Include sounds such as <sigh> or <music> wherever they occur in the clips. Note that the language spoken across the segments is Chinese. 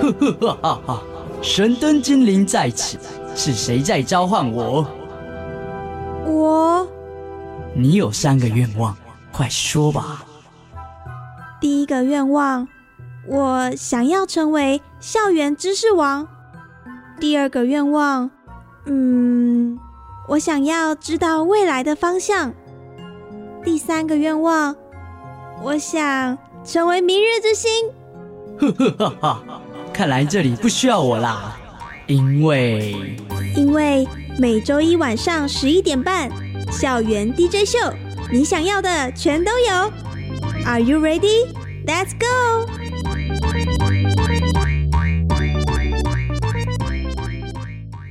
呵呵哈哈哈！神灯精灵在此，是谁在召唤我？我。你有三个愿望，快说吧。第一个愿望，我想要成为校园知识王。第二个愿望，嗯，我想要知道未来的方向。第三个愿望，我想成为明日之星。呵呵哈哈，看来这里不需要我啦，因为因为每周一晚上十一点半，校园 DJ 秀，你想要的全都有。Are you ready? Let's go.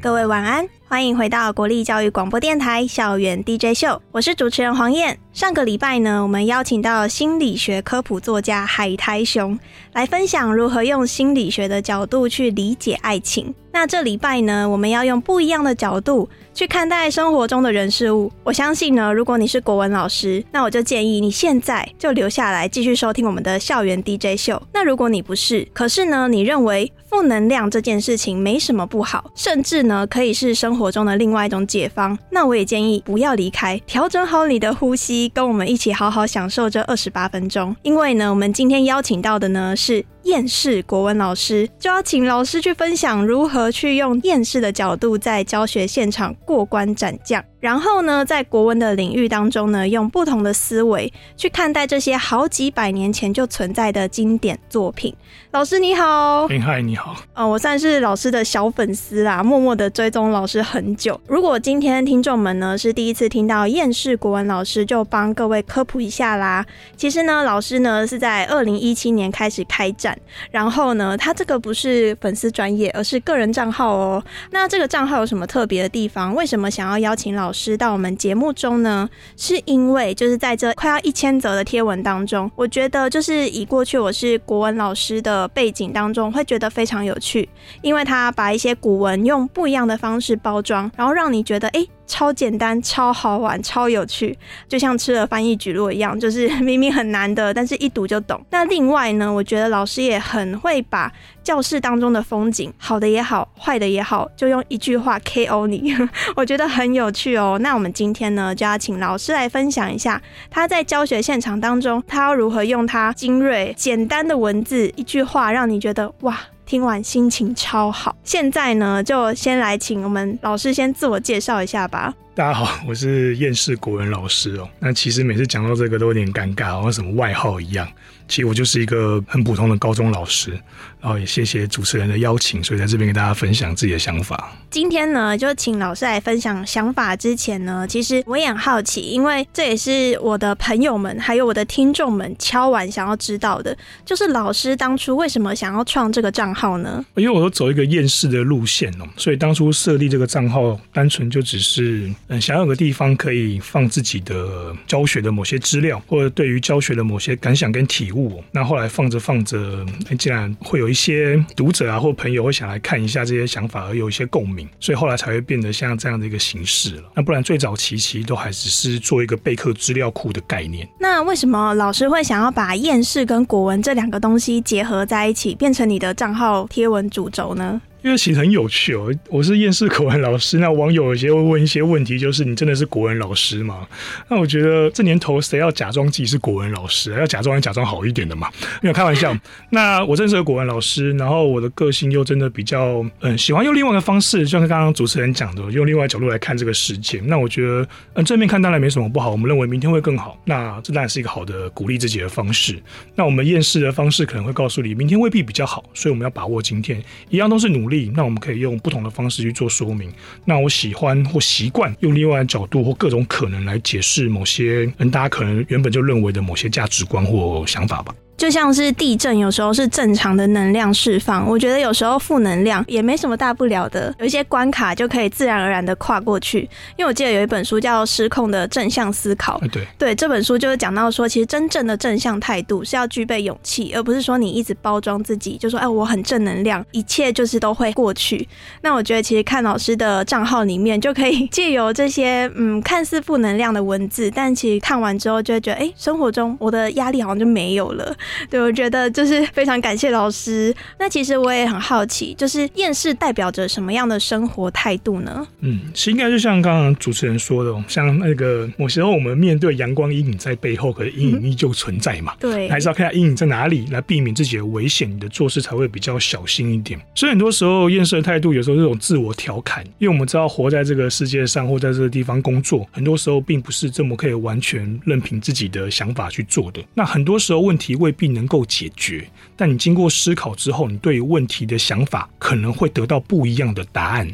各位晚安。欢迎回到国立教育广播电台校园 DJ 秀，我是主持人黄燕。上个礼拜呢，我们邀请到心理学科普作家海苔熊来分享如何用心理学的角度去理解爱情。那这礼拜呢，我们要用不一样的角度去看待生活中的人事物。我相信呢，如果你是国文老师，那我就建议你现在就留下来继续收听我们的校园 DJ 秀。那如果你不是，可是呢，你认为负能量这件事情没什么不好，甚至呢，可以是生活中的另外一种解方，那我也建议不要离开，调整好你的呼吸，跟我们一起好好享受这二十八分钟。因为呢，我们今天邀请到的呢是厌世国文老师，就要请老师去分享如何去用厌世的角度在教学现场过关斩将。然后呢，在国文的领域当中呢，用不同的思维去看待这些好几百年前就存在的经典作品。老师你好，林海，你好。呃，我算是老师的小粉丝啦，默默的追踪老师很久。如果今天听众们呢是第一次听到厌世国文老师，就帮各位科普一下啦。其实呢，老师呢是在二零一七年开始开展，然后呢，他这个不是粉丝专业，而是个人账号哦。那这个账号有什么特别的地方？为什么想要邀请老？师到我们节目中呢，是因为就是在这快要一千则的贴文当中，我觉得就是以过去我是国文老师的背景当中，会觉得非常有趣，因为他把一些古文用不一样的方式包装，然后让你觉得哎。超简单、超好玩、超有趣，就像吃了翻译举落一样，就是 <laughs> 明明很难的，但是一读就懂。那另外呢，我觉得老师也很会把教室当中的风景，好的也好，坏的也好，就用一句话 KO 你，<laughs> 我觉得很有趣哦。那我们今天呢，就要请老师来分享一下他在教学现场当中，他要如何用他精锐、简单的文字，一句话让你觉得哇。听完心情超好，现在呢就先来请我们老师先自我介绍一下吧。大家好，我是厌世国文老师哦。那其实每次讲到这个都有点尴尬，好像什么外号一样。其实我就是一个很普通的高中老师，然后也谢谢主持人的邀请，所以在这边跟大家分享自己的想法。今天呢，就请老师来分享想法之前呢，其实我也很好奇，因为这也是我的朋友们还有我的听众们敲完想要知道的，就是老师当初为什么想要创这个账号呢？因为我都走一个厌世的路线哦，所以当初设立这个账号，单纯就只是嗯，想要有个地方可以放自己的教学的某些资料，或者对于教学的某些感想跟体悟。那后来放着放着，竟然会有一些读者啊或朋友会想来看一下这些想法，而有一些共鸣，所以后来才会变得像这样的一个形式了。那不然最早期其实都还只是做一个备课资料库的概念。那为什么老师会想要把厌世跟国文这两个东西结合在一起，变成你的账号贴文主轴呢？因为其实很有趣哦，我是厌世国文老师，那网友有些会问一些问题，就是你真的是国文老师吗？那我觉得这年头谁要假装自己是国文老师，要假装假装好一点的嘛，没有开玩笑。那我真是个国文老师，然后我的个性又真的比较嗯喜欢用另外一个方式，就像刚刚主持人讲的，用另外角度来看这个世界。那我觉得嗯正面看当然没什么不好，我们认为明天会更好，那这当然是一个好的鼓励自己的方式。那我们厌世的方式可能会告诉你，明天未必比较好，所以我们要把握今天，一样都是努。力，那我们可以用不同的方式去做说明。那我喜欢或习惯用另外的角度或各种可能来解释某些嗯，大家可能原本就认为的某些价值观或想法吧。就像是地震，有时候是正常的能量释放。我觉得有时候负能量也没什么大不了的，有一些关卡就可以自然而然的跨过去。因为我记得有一本书叫《失控的正向思考》，对对，这本书就是讲到说，其实真正的正向态度是要具备勇气，而不是说你一直包装自己，就说哎我很正能量，一切就是都会过去。那我觉得其实看老师的账号里面，就可以借由这些嗯看似负能量的文字，但其实看完之后就会觉得，哎，生活中我的压力好像就没有了。<laughs> 对，我觉得就是非常感谢老师。那其实我也很好奇，就是厌世代表着什么样的生活态度呢？嗯，其实应该就像刚刚主持人说的，像那个某时候我们面对阳光阴影在背后，可是阴影依旧存在嘛。对，还是要看下阴影在哪里，来避免自己的危险，你的做事才会比较小心一点。所以很多时候厌世的态度，有时候是种自我调侃，因为我们知道活在这个世界上或在这个地方工作，很多时候并不是这么可以完全任凭自己的想法去做的。那很多时候问题未并能够解决，但你经过思考之后，你对于问题的想法可能会得到不一样的答案。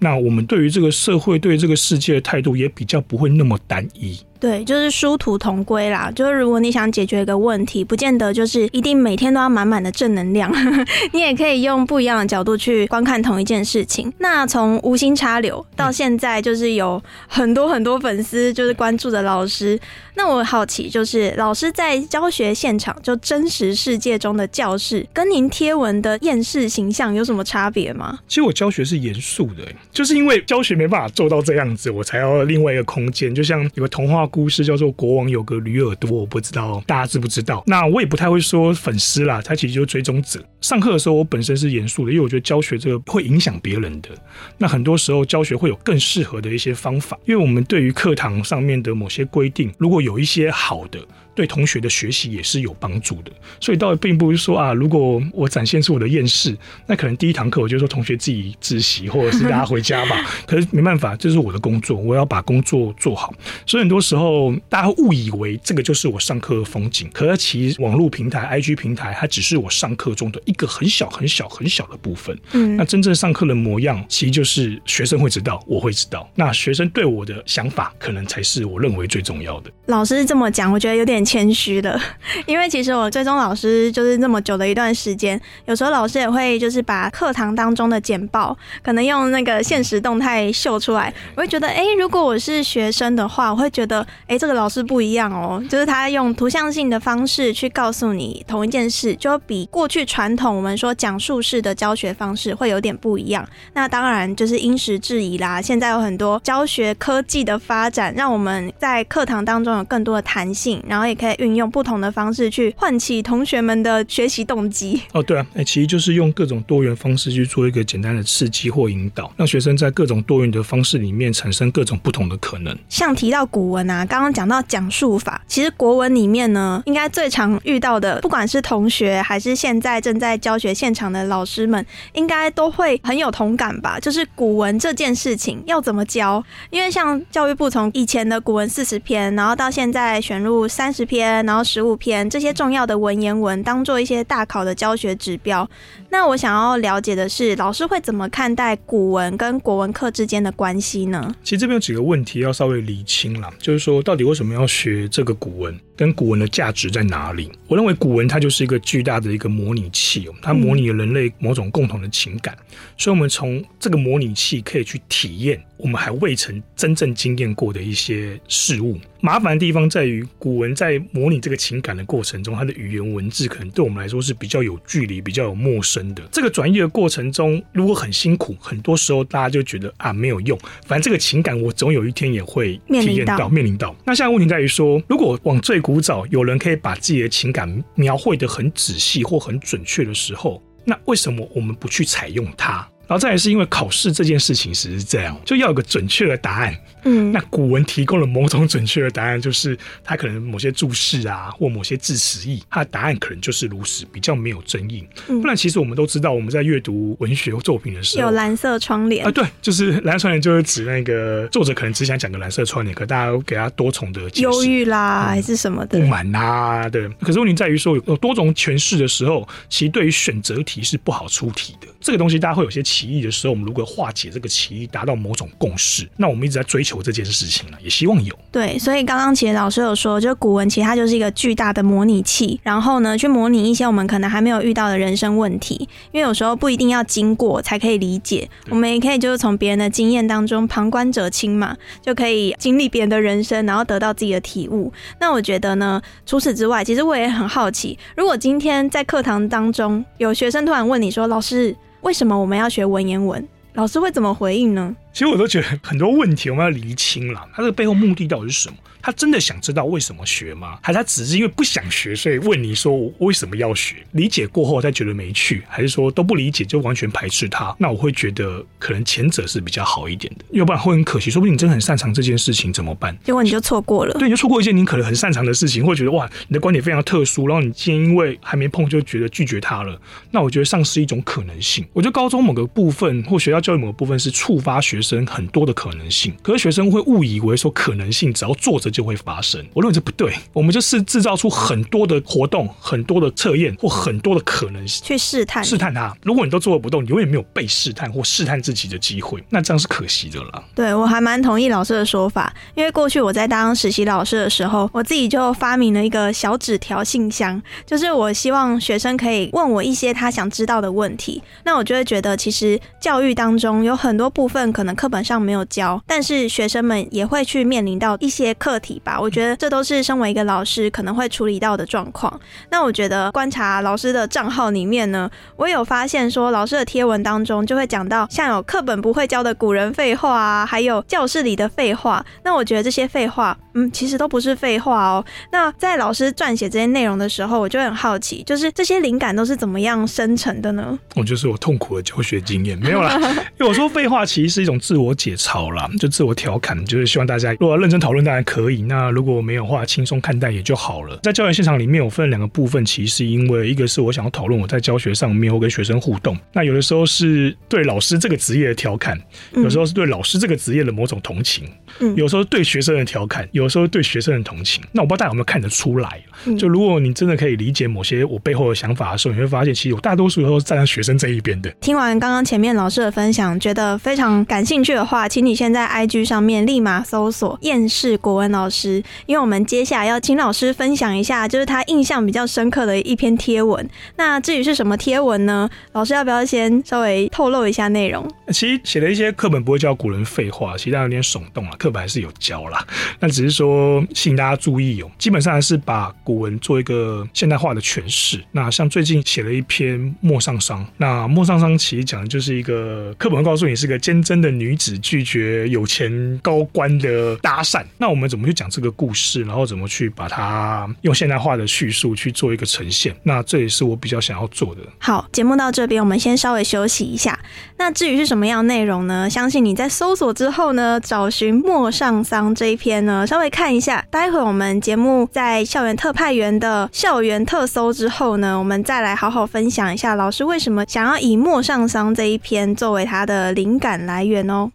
那我们对于这个社会、对于这个世界的态度也比较不会那么单一。对，就是殊途同归啦。就是如果你想解决一个问题，不见得就是一定每天都要满满的正能量，<laughs> 你也可以用不一样的角度去观看同一件事情。那从无心插柳到现在，就是有很多很多粉丝就是关注的老师。那我好奇，就是老师在教学现场，就真实世界中的教室，跟您贴文的厌世形象有什么差别吗？其实我教学是严肃的，就是因为教学没办法做到这样子，我才要另外一个空间。就像有个童话故事叫做《国王有个驴耳朵》，我不知道大家知不知道。那我也不太会说粉丝啦，他其实就是追踪者。上课的时候，我本身是严肃的，因为我觉得教学这个会影响别人的。那很多时候教学会有更适合的一些方法，因为我们对于课堂上面的某些规定，如果有一些好的。对同学的学习也是有帮助的，所以倒并不是说啊，如果我展现出我的厌世，那可能第一堂课我就说同学自己自习，或者是大家回家吧。<laughs> 可是没办法，这是我的工作，我要把工作做好。所以很多时候大家误以为这个就是我上课的风景，可是其实网络平台、IG 平台，它只是我上课中的一个很小、很小、很小的部分。嗯，那真正上课的模样，其实就是学生会知道，我会知道。那学生对我的想法，可能才是我认为最重要的。老师这么讲，我觉得有点。谦虚的，<laughs> 因为其实我追踪老师就是那么久的一段时间，有时候老师也会就是把课堂当中的简报，可能用那个现实动态秀出来，我会觉得，哎，如果我是学生的话，我会觉得，哎，这个老师不一样哦，就是他用图像性的方式去告诉你同一件事，就比过去传统我们说讲述式的教学方式会有点不一样。那当然就是因时制宜啦，现在有很多教学科技的发展，让我们在课堂当中有更多的弹性，然后也。可以运用不同的方式去唤起同学们的学习动机。哦，对啊，哎，其实就是用各种多元方式去做一个简单的刺激或引导，让学生在各种多元的方式里面产生各种不同的可能。像提到古文啊，刚刚讲到讲述法，其实国文里面呢，应该最常遇到的，不管是同学还是现在正在教学现场的老师们，应该都会很有同感吧？就是古文这件事情要怎么教？因为像教育部从以前的古文四十篇，然后到现在选入三十。篇，然后十五篇这些重要的文言文，当做一些大考的教学指标。那我想要了解的是，老师会怎么看待古文跟国文课之间的关系呢？其实这边有几个问题要稍微理清了，就是说，到底为什么要学这个古文？跟古文的价值在哪里？我认为古文它就是一个巨大的一个模拟器，它模拟了人类某种共同的情感，所以我们从这个模拟器可以去体验我们还未曾真正经验过的一些事物。麻烦的地方在于，古文在模拟这个情感的过程中，它的语言文字可能对我们来说是比较有距离、比较有陌生的。这个转译的过程中，如果很辛苦，很多时候大家就觉得啊没有用。反正这个情感，我总有一天也会体验到、面临到。那现在问题在于说，如果往最古早有人可以把自己的情感描绘得很仔细或很准确的时候，那为什么我们不去采用它？然后再来是因为考试这件事情其实是这样，就要有个准确的答案。嗯，那古文提供了某种准确的答案，就是它可能某些注释啊，或某些字词义，它的答案可能就是如实，比较没有争议。不然，其实我们都知道，我们在阅读文学作品的时候，有蓝色窗帘啊，对，<laughs> 就是蓝色窗帘就是指那个作者可能只想讲个蓝色窗帘，可大家给他多重的忧郁啦，还是什么的不满啦，对。可是问题在于说，有多种诠释的时候，其实对于选择题是不好出题的。这个东西大家会有些。歧义的时候，我们如果化解这个歧义，达到某种共识，那我们一直在追求这件事情呢，也希望有。对，所以刚刚其实老师有说，就古文其实它就是一个巨大的模拟器，然后呢，去模拟一些我们可能还没有遇到的人生问题。因为有时候不一定要经过才可以理解，我们也可以就是从别人的经验当中，旁观者清嘛，就可以经历别人的人生，然后得到自己的体悟。那我觉得呢，除此之外，其实我也很好奇，如果今天在课堂当中有学生突然问你说，老师。为什么我们要学文言文？老师会怎么回应呢？其实我都觉得很多问题我们要厘清了，它这个背后目的到底是什么？他真的想知道为什么学吗？还是他只是因为不想学，所以问你说我为什么要学？理解过后再觉得没趣，还是说都不理解就完全排斥他？那我会觉得可能前者是比较好一点的，要不然会很可惜。说不定你真的很擅长这件事情怎么办？结果你就错过了。对，你就错过一件你可能很擅长的事情，或觉得哇，你的观点非常特殊，然后你今天因为还没碰就觉得拒绝他了，那我觉得丧失一种可能性。我觉得高中某个部分或学校教育某个部分是触发学生很多的可能性，可是学生会误以为说可能性只要做着就会发生。我认为这不对，我们就是制造出很多的活动、很多的测验或很多的可能性去试探试探它。如果你都做不动，你永远没有被试探或试探自己的机会，那这样是可惜的了。对我还蛮同意老师的说法，因为过去我在当实习老师的时候，我自己就发明了一个小纸条信箱，就是我希望学生可以问我一些他想知道的问题。那我就会觉得，其实教育当中有很多部分可能课本上没有教，但是学生们也会去面临到一些课题吧。我觉得。这都是身为一个老师可能会处理到的状况。那我觉得观察老师的账号里面呢，我有发现说老师的贴文当中就会讲到像有课本不会教的古人废话啊，还有教室里的废话。那我觉得这些废话，嗯，其实都不是废话哦。那在老师撰写这些内容的时候，我就很好奇，就是这些灵感都是怎么样生成的呢？我就是我痛苦的教学经验没有啦，<laughs> 因为我说废话其实是一种自我解嘲啦，就自我调侃，就是希望大家如果要认真讨论当然可以。所以那如果没有话，轻松看待也就好了。在教研现场里面，我分两个部分，其实因为一个是我想要讨论我在教学上面或跟学生互动，那有的时候是对老师这个职业的调侃，有时候是对老师这个职业的某种同情，有时候对学生的调侃，有时候对学生的同情。那我不知道大家有没有看得出来？就如果你真的可以理解某些我背后的想法的时候，你会发现，其实我大多数都是站在学生这一边的。听完刚刚前面老师的分享，觉得非常感兴趣的话，请你先在 IG 上面立马搜索厌世国文老师，因为我们接。接下来要请老师分享一下，就是他印象比较深刻的一篇贴文。那至于是什么贴文呢？老师要不要先稍微透露一下内容？其实写了一些课本不会教古人废话，其实有点耸动了。课本还是有教啦，那只是说吸引大家注意哦。基本上还是把古文做一个现代化的诠释。那像最近写了一篇《陌上桑》，那《陌上桑》其实讲的就是一个课本告诉你是个坚贞的女子拒绝有钱高官的搭讪。那我们怎么去讲这个故事？然后怎么去把它用现代化的叙述去做一个呈现？那这也是我比较想要做的。好，节目到这边，我们先稍微休息一下。那至于是什么样内容呢？相信你在搜索之后呢，找寻《陌上桑》这一篇呢，稍微看一下。待会我们节目在校园特派员的校园特搜之后呢，我们再来好好分享一下老师为什么想要以《陌上桑》这一篇作为他的灵感来源哦。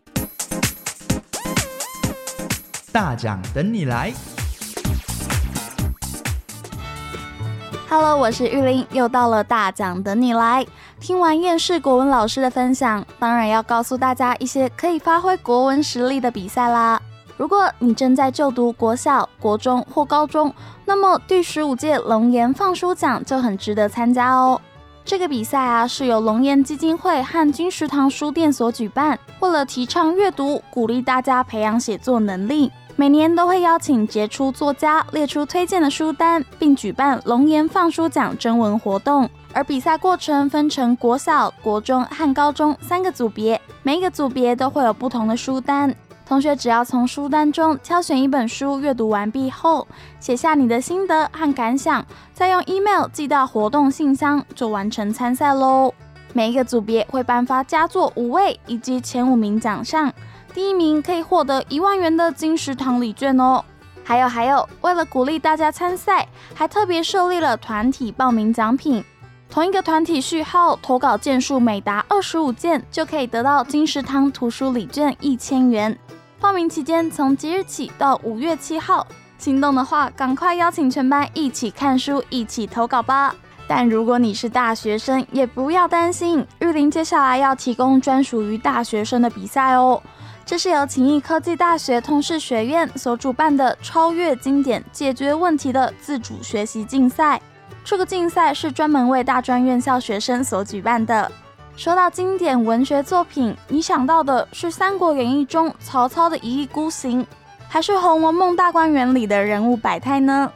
大奖等你来。Hello，我是玉玲，又到了大奖等你来。听完厌世国文老师的分享，当然要告诉大家一些可以发挥国文实力的比赛啦。如果你正在就读国小、国中或高中，那么第十五届龙岩放书奖就很值得参加哦。这个比赛啊，是由龙岩基金会和金石堂书店所举办，为了提倡阅读，鼓励大家培养写作能力。每年都会邀请杰出作家列出推荐的书单，并举办龙岩放书奖征文活动。而比赛过程分成国小、国中和高中三个组别，每一个组别都会有不同的书单。同学只要从书单中挑选一本书，阅读完毕后写下你的心得和感想，再用 email 寄到活动信箱，就完成参赛喽。每一个组别会颁发佳作五位以及前五名奖项。第一名可以获得一万元的金石堂礼券哦。还有还有，为了鼓励大家参赛，还特别设立了团体报名奖品。同一个团体序号投稿件数每达二十五件，就可以得到金石堂图书礼券一千元。报名期间从即日起到五月七号，心动的话赶快邀请全班一起看书，一起投稿吧。但如果你是大学生，也不要担心，玉林接下来要提供专属于大学生的比赛哦。这是由勤益科技大学通识学院所主办的超越经典解决问题的自主学习竞赛。这个竞赛是专门为大专院校学生所举办的。说到经典文学作品，你想到的是《三国演义》中曹操的一意孤行，还是《红楼梦》大观园里的人物百态呢？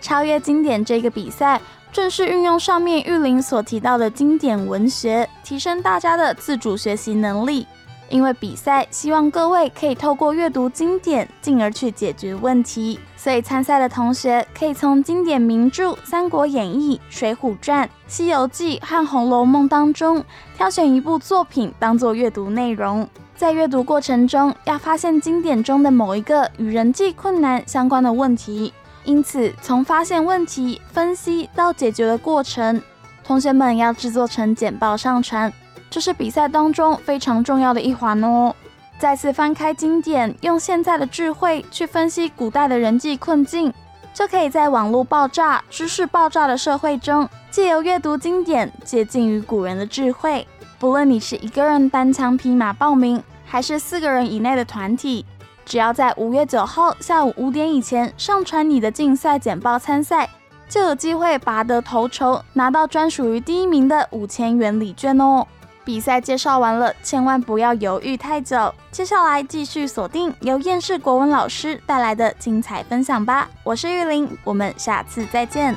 超越经典这个比赛，正是运用上面玉林所提到的经典文学，提升大家的自主学习能力。因为比赛希望各位可以透过阅读经典，进而去解决问题，所以参赛的同学可以从经典名著《三国演义》《水浒传》《西游记》和《红楼梦》当中挑选一部作品当做阅读内容，在阅读过程中要发现经典中的某一个与人际困难相关的问题，因此从发现问题、分析到解决的过程，同学们要制作成简报上传。这是比赛当中非常重要的一环哦。再次翻开经典，用现在的智慧去分析古代的人际困境，就可以在网络爆炸、知识爆炸的社会中，借由阅读经典，接近于古人的智慧。不论你是一个人单枪匹马报名，还是四个人以内的团体，只要在五月九号下午五点以前上传你的竞赛简报参赛，就有机会拔得头筹，拿到专属于第一名的五千元礼券哦。比赛介绍完了，千万不要犹豫太久。接下来继续锁定由艳世国文老师带来的精彩分享吧。我是玉玲，我们下次再见。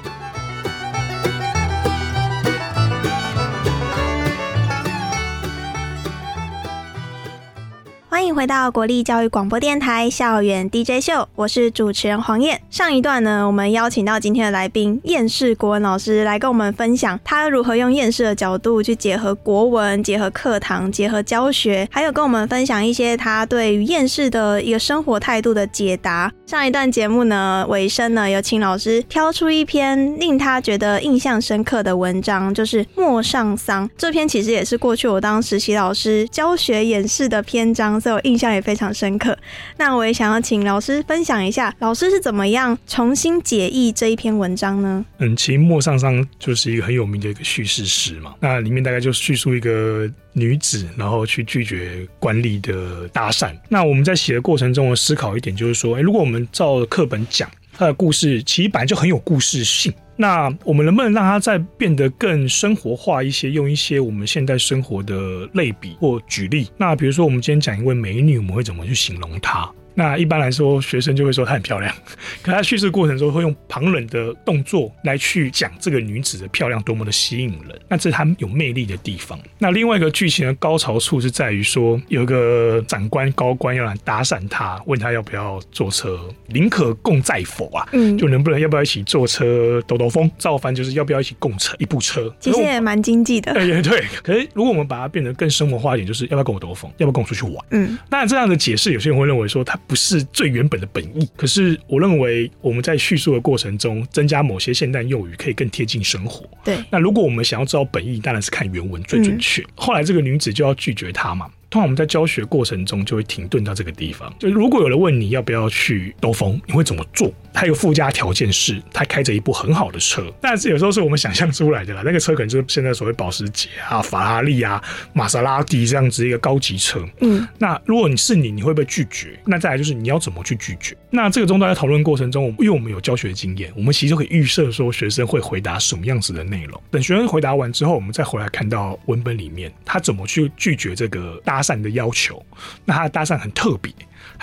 欢迎回到国立教育广播电台校园 DJ 秀，我是主持人黄燕。上一段呢，我们邀请到今天的来宾厌世国文老师来跟我们分享他如何用厌世的角度去结合国文、结合课堂、结合教学，还有跟我们分享一些他对于厌世的一个生活态度的解答。上一段节目呢，尾声呢，有请老师挑出一篇令他觉得印象深刻的文章，就是《陌上桑》这篇，其实也是过去我当实习老师教学演示的篇章，所以我印象也非常深刻。那我也想要请老师分享一下，老师是怎么样重新解译这一篇文章呢？嗯，其实《陌上桑》就是一个很有名的一个叙事诗嘛，那里面大概就叙述一个女子，然后去拒绝官吏的搭讪。那我们在写的过程中我思考一点就是说，哎，如果我们照课本讲，它的故事其实本来就很有故事性。那我们能不能让它再变得更生活化一些？用一些我们现代生活的类比或举例。那比如说，我们今天讲一位美女，我们会怎么去形容她？那一般来说，学生就会说她很漂亮。<laughs> 可她叙事过程中会用旁人的动作来去讲这个女子的漂亮多么的吸引人。那这是她有魅力的地方。那另外一个剧情的高潮处是在于说，有一个长官高官要来搭讪她，问她要不要坐车，宁可共载否啊？嗯，就能不能要不要一起坐车兜兜风？造反就是要不要一起共乘一部车？其实也蛮经济的。对 <laughs> 对。可是如果我们把它变得更生活化一点，就是要不要跟我兜风？要不要跟我出去玩？嗯，那这样的解释，有些人会认为说它不是最原本的本意。可是我认为我们在叙述的过程中，增加某些现代用语，可以更贴近生活。对。那如果我们想要知道本意，当然是看原文最准确。后来这个女子就要拒绝他嘛。通常我们在教学过程中就会停顿到这个地方。就如果有人问你要不要去兜风，你会怎么做？他有附加条件是，他开着一部很好的车，但是有时候是我们想象出来的啦。那个车可能就是现在所谓保时捷啊、法拉利啊、玛莎拉蒂这样子一个高级车。嗯，那如果你是你，你会不会拒绝？那再来就是你要怎么去拒绝？那这个中在讨论过程中，因为我们有教学经验，我们其实可以预设说学生会回答什么样子的内容。等学生回答完之后，我们再回来看到文本里面他怎么去拒绝这个搭讪的要求。那他的搭讪很特别。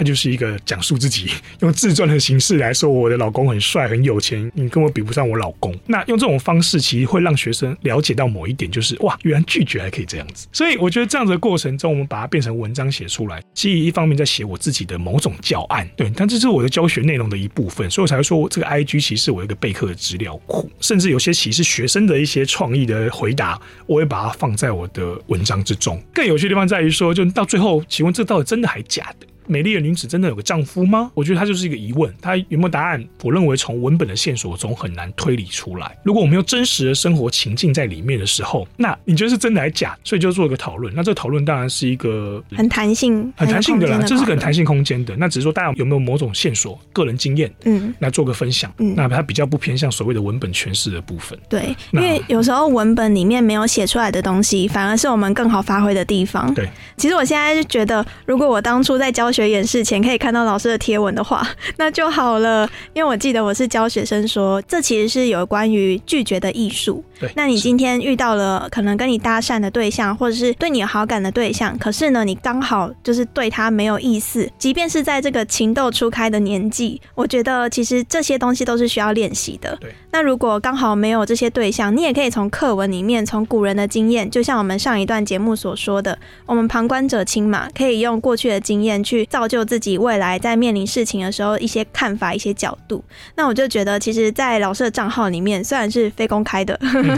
他就是一个讲述自己 <laughs> 用自传的形式来说，我的老公很帅很有钱，你根本比不上我老公。那用这种方式，其实会让学生了解到某一点，就是哇，原来拒绝还可以这样子。所以我觉得这样子的过程中，我们把它变成文章写出来，其实一方面在写我自己的某种教案，对，但这是我的教学内容的一部分，所以我才会说这个 I G 其实我一个备课的资料库，甚至有些其实学生的一些创意的回答，我会把它放在我的文章之中。更有趣的地方在于说，就到最后，请问这到底真的还假的？美丽的女子真的有个丈夫吗？我觉得它就是一个疑问，它有没有答案？我认为从文本的线索中很难推理出来。如果我们用真实的生活情境在里面的时候，那你觉得是真的还是假？所以就做一个讨论。那这个讨论当然是一个很弹性、很弹性的啦，这是个很弹性空间的。那只是说大家有没有某种线索、个人经验，嗯，来做个分享。嗯那它比较不偏向所谓的文本诠释的部分。对，因为有时候文本里面没有写出来的东西，反而是我们更好发挥的地方。对，其实我现在就觉得，如果我当初在教学学演示前可以看到老师的贴文的话，那就好了。因为我记得我是教学生说，这其实是有关于拒绝的艺术。对那你今天遇到了可能跟你搭讪的对象，或者是对你有好感的对象，可是呢，你刚好就是对他没有意思，即便是在这个情窦初开的年纪，我觉得其实这些东西都是需要练习的。对。那如果刚好没有这些对象，你也可以从课文里面，从古人的经验，就像我们上一段节目所说的，我们旁观者清嘛，可以用过去的经验去造就自己未来在面临事情的时候一些看法、一些角度。那我就觉得，其实，在老师的账号里面，虽然是非公开的，<laughs>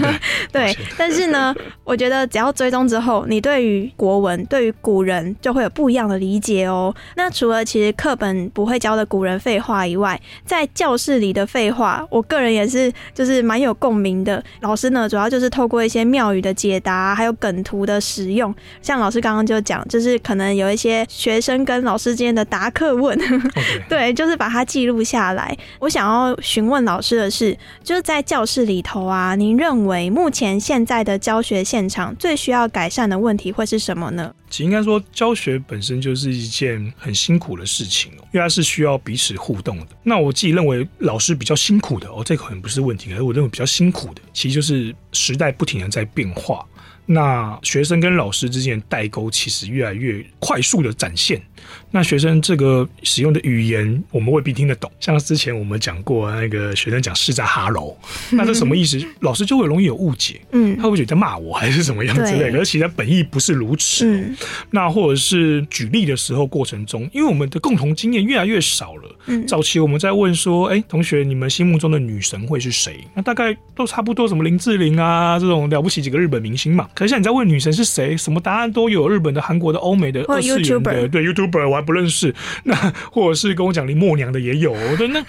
对，<laughs> 但是呢，<laughs> 我觉得只要追踪之后，你对于国文、对于古人就会有不一样的理解哦。那除了其实课本不会教的古人废话以外，在教室里的废话，我个人也是就是蛮有共鸣的。老师呢，主要就是透过一些妙语的解答，还有梗图的使用，像老师刚刚就讲，就是可能有一些学生跟老师之间的答课问 <laughs> 对，就是把它记录下来。我想要询问老师的是，就是在教室里头啊，您认为目前现在的教学现场最需要改善的问题会是什么呢？其实应该说，教学本身就是一件很辛苦的事情哦，因为它是需要彼此互动的。那我自己认为，老师比较辛苦的哦，这可能不是问题，可是我认为比较辛苦的，其实就是时代不停的在变化。那学生跟老师之间的代沟其实越来越快速的展现。那学生这个使用的语言，我们未必听得懂。像之前我们讲过，那个学生讲是在哈喽，那这什么意思？老师就会容易有误解，嗯他会觉得在骂我还是怎么样之类的。可是其实本意不是如此那或者是举例的时候过程中，因为我们的共同经验越来越少了。嗯早期我们在问说，哎、同学，你们心目中的女神会是谁？那大概都差不多，什么林志玲啊这种了不起几个日本明星嘛。可是你在问女神是谁，什么答案都有，日本的、韩国的、欧美的、或二次元的，对 YouTuber 我还不认识。那或者是跟我讲林默娘的也有，<laughs> 对，那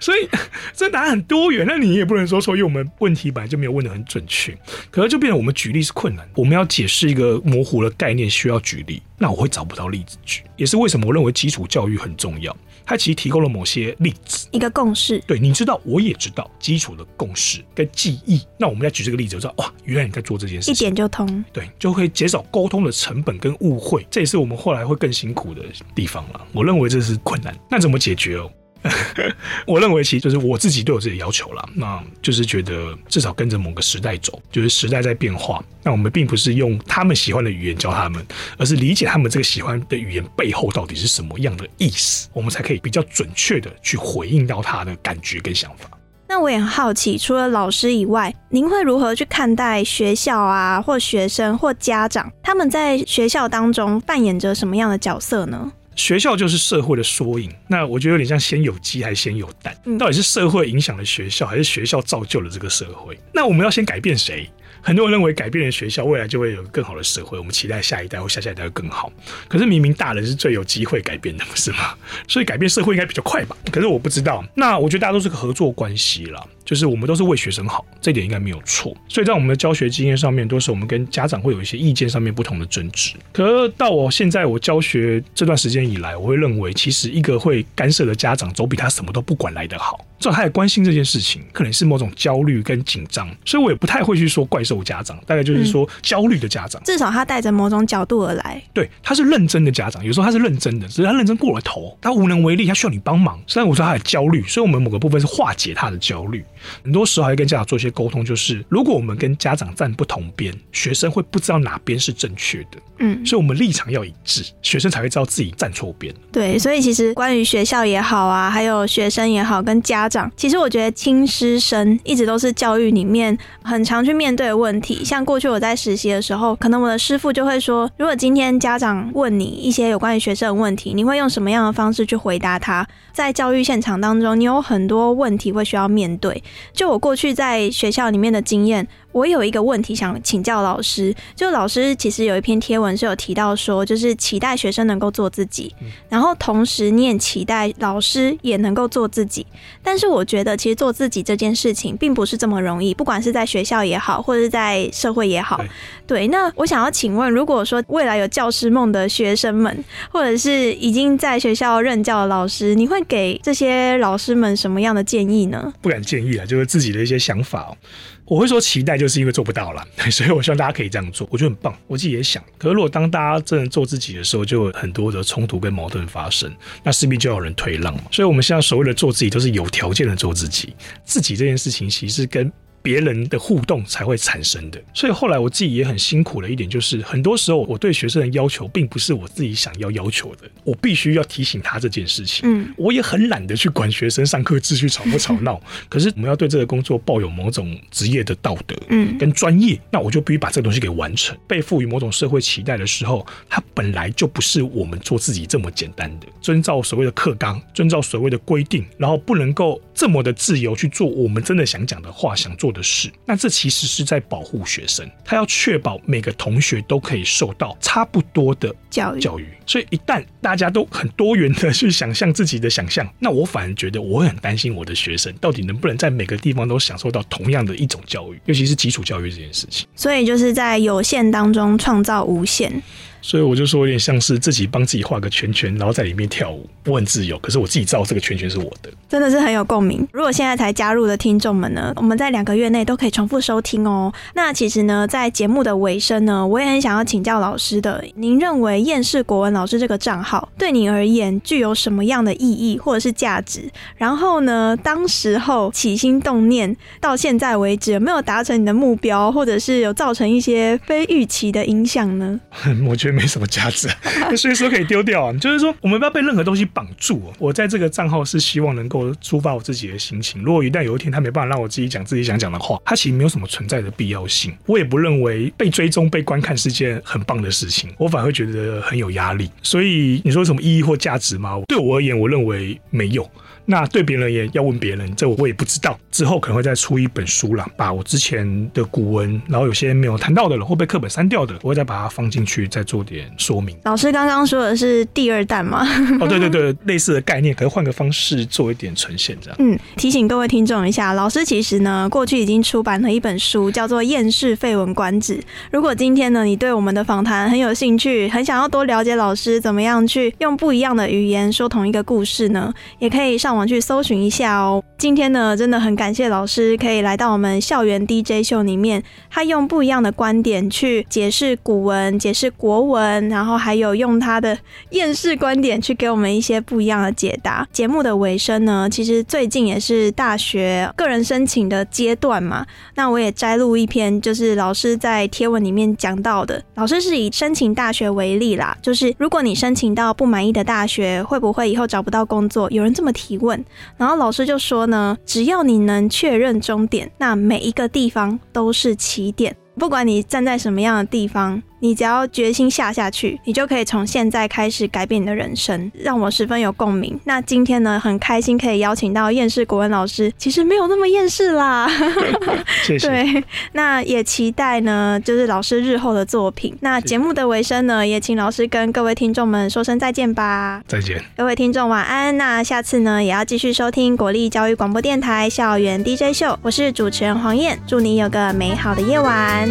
所以这答案很多元。那你也不能说说，因为我们问题本来就没有问的很准确，可是就变成我们举例是困难。我们要解释一个模糊的概念，需要举例，那我会找不到例子举，也是为什么我认为基础教育很重要。它其实提供了某些例子，一个共识。对，你知道，我也知道基础的共识跟记忆。那我们再举这个例子，我知道哇，原来你在做这件事一情，点就通，对，就会减少沟通的成本跟误会，这也是我们后来会更辛苦的地方了。我认为这是困难，那怎么解决哦？<laughs> 我认为其实就是我自己对我自己的要求啦，那就是觉得至少跟着某个时代走，就是时代在变化。那我们并不是用他们喜欢的语言教他们，而是理解他们这个喜欢的语言背后到底是什么样的意思，我们才可以比较准确的去回应到他的感觉跟想法。那我也很好奇，除了老师以外，您会如何去看待学校啊，或学生或家长，他们在学校当中扮演着什么样的角色呢？学校就是社会的缩影，那我觉得有点像先有鸡还是先有蛋？嗯到底是社会影响了学校，还是学校造就了这个社会？那我们要先改变谁？很多人认为改变了学校，未来就会有更好的社会，我们期待下一代或下下一代会更好。可是明明大人是最有机会改变的，不是吗？所以改变社会应该比较快吧？可是我不知道。那我觉得大家都是个合作关系啦，就是我们都是为学生好，这点应该没有错。所以在我们的教学经验上面，都是我们跟家长会有一些意见上面不同的争执。可是到我现在我教学这段时间以来，我会认为，其实一个会干涉的家长，总比他什么都不管来得好。至少他也关心这件事情，可能是某种焦虑跟紧张，所以我也不太会去说怪兽家长，大概就是说焦虑的家长。至少他带着某种角度而来。对，他是认真的家长，有时候他是认真的，只是他认真过了头，他无能为力，他需要你帮忙。虽然我说他的焦虑，所以我们某个部分是化解他的焦虑。很多时候还会跟家长做一些沟通，就是如果我们跟家长站不同边，学生会不知道哪边是正确的，嗯，所以我们立场要一致，学生才会知道自己站错边。对，所以其实关于学校也好啊，还有学生也好，跟家其实我觉得亲师生一直都是教育里面很常去面对的问题。像过去我在实习的时候，可能我的师傅就会说，如果今天家长问你一些有关于学生的问题，你会用什么样的方式去回答他？在教育现场当中，你有很多问题会需要面对。就我过去在学校里面的经验，我有一个问题想请教老师。就老师其实有一篇贴文是有提到说，就是期待学生能够做自己，然后同时你也期待老师也能够做自己。但是我觉得，其实做自己这件事情并不是这么容易，不管是在学校也好，或者是在社会也好对。那我想要请问，如果说未来有教师梦的学生们，或者是已经在学校任教的老师，你会给这些老师们什么样的建议呢？不敢建议啊，就是自己的一些想法哦。我会说期待，就是因为做不到了，<laughs> 所以我希望大家可以这样做，我觉得很棒，我自己也想。可是如果当大家真的做自己的时候，就有很多的冲突跟矛盾发生，那势必就要有人退让嘛。所以我们现在所谓的做自己，都是有条件的做自己。自己这件事情，其实跟别人的互动才会产生的。所以后来我自己也很辛苦的一点，就是很多时候我对学生的要求，并不是我自己想要要求的，我必须要提醒他这件事情。嗯，我也很懒得去管学生上课秩序吵不吵闹，<laughs> 可是我们要对这个工作抱有某种职业的道德，嗯跟专业，那我就必须把这个东西给完成。被赋予某种社会期待的时候，它本来就不是我们做自己这么简单的，遵照所谓的课纲，遵照所谓的规定，然后不能够这么的自由去做我们真的想讲的话、想做的事。那这其实是在保护学生，他要确保每个同学都可以受到差不多的教育教育。所以一旦大家都很多元的去想象自己的想象，那我反而觉得我会很担心我的学生到底能不能在每个地方都享受到同样的一种教育，尤其是基础教育这件事情。所以就是在有限当中创造无限。所以我就说有点像是自己帮自己画个圈圈，然后在里面跳舞。我很自由，可是我自己知道这个圈圈是我的。真的是很有共鸣。如果现在才加入的听众们呢，我们在两个月内都可以重复收听哦。那其实呢，在节目的尾声呢，我也很想要请教老师的，您认为厌世国文老师这个账号对你而言具有什么样的意义或者是价值？然后呢，当时候起心动念到现在为止，有没有达成你的目标，或者是有造成一些非预期的影响呢？我觉得没什么价值，随时都可以丢掉啊。就是说，我们不要被任何东西绑住。我在这个账号是希望能够抒发我自己的心情。如果一旦有一天他没办法让我自己讲自己想讲的话，它其实没有什么存在的必要性。我也不认为被追踪、被观看是件很棒的事情，我反而会觉得很有压力。所以你说有什么意义或价值吗？对我而言，我认为没有。那对别人也要问别人，这我也不知道。之后可能会再出一本书啦，把我之前的古文，然后有些没有谈到的了，会被课本删掉的，我会再把它放进去，再做点说明。老师刚刚说的是第二弹吗？哦，对对对，<laughs> 类似的概念，可以换个方式做一点呈现，这样。嗯，提醒各位听众一下，老师其实呢，过去已经出版了一本书，叫做《厌世废文观止》。如果今天呢，你对我们的访谈很有兴趣，很想要多了解老师怎么样去用不一样的语言说同一个故事呢，也可以上网去搜寻一下哦。今天呢，真的很感谢老师可以来到我们校园 DJ 秀里面，他用不一样的观点去解释古文、解释国文，然后还有用他的厌世观点去给我们一些不一样的解答。节目的尾声呢，其实最近也是大学个人申请的阶段嘛，那我也摘录一篇，就是老师在贴文里面讲到的。老师是以申请大学为例啦，就是如果你申请到不满意的大学，会不会以后找不到工作？有人这么提问，然后老师就说呢，只要你能确认终点，那每一个地方都是起点。不管你站在什么样的地方，你只要决心下下去，你就可以从现在开始改变你的人生，让我十分有共鸣。那今天呢，很开心可以邀请到厌世国文老师，其实没有那么厌世啦。<laughs> 谢谢。对，那也期待呢，就是老师日后的作品。那节目的尾声呢，也请老师跟各位听众们说声再见吧。再见。各位听众晚安。那下次呢，也要继续收听国立教育广播电台校园 DJ 秀，我是主持人黄燕，祝你有个美好的夜晚。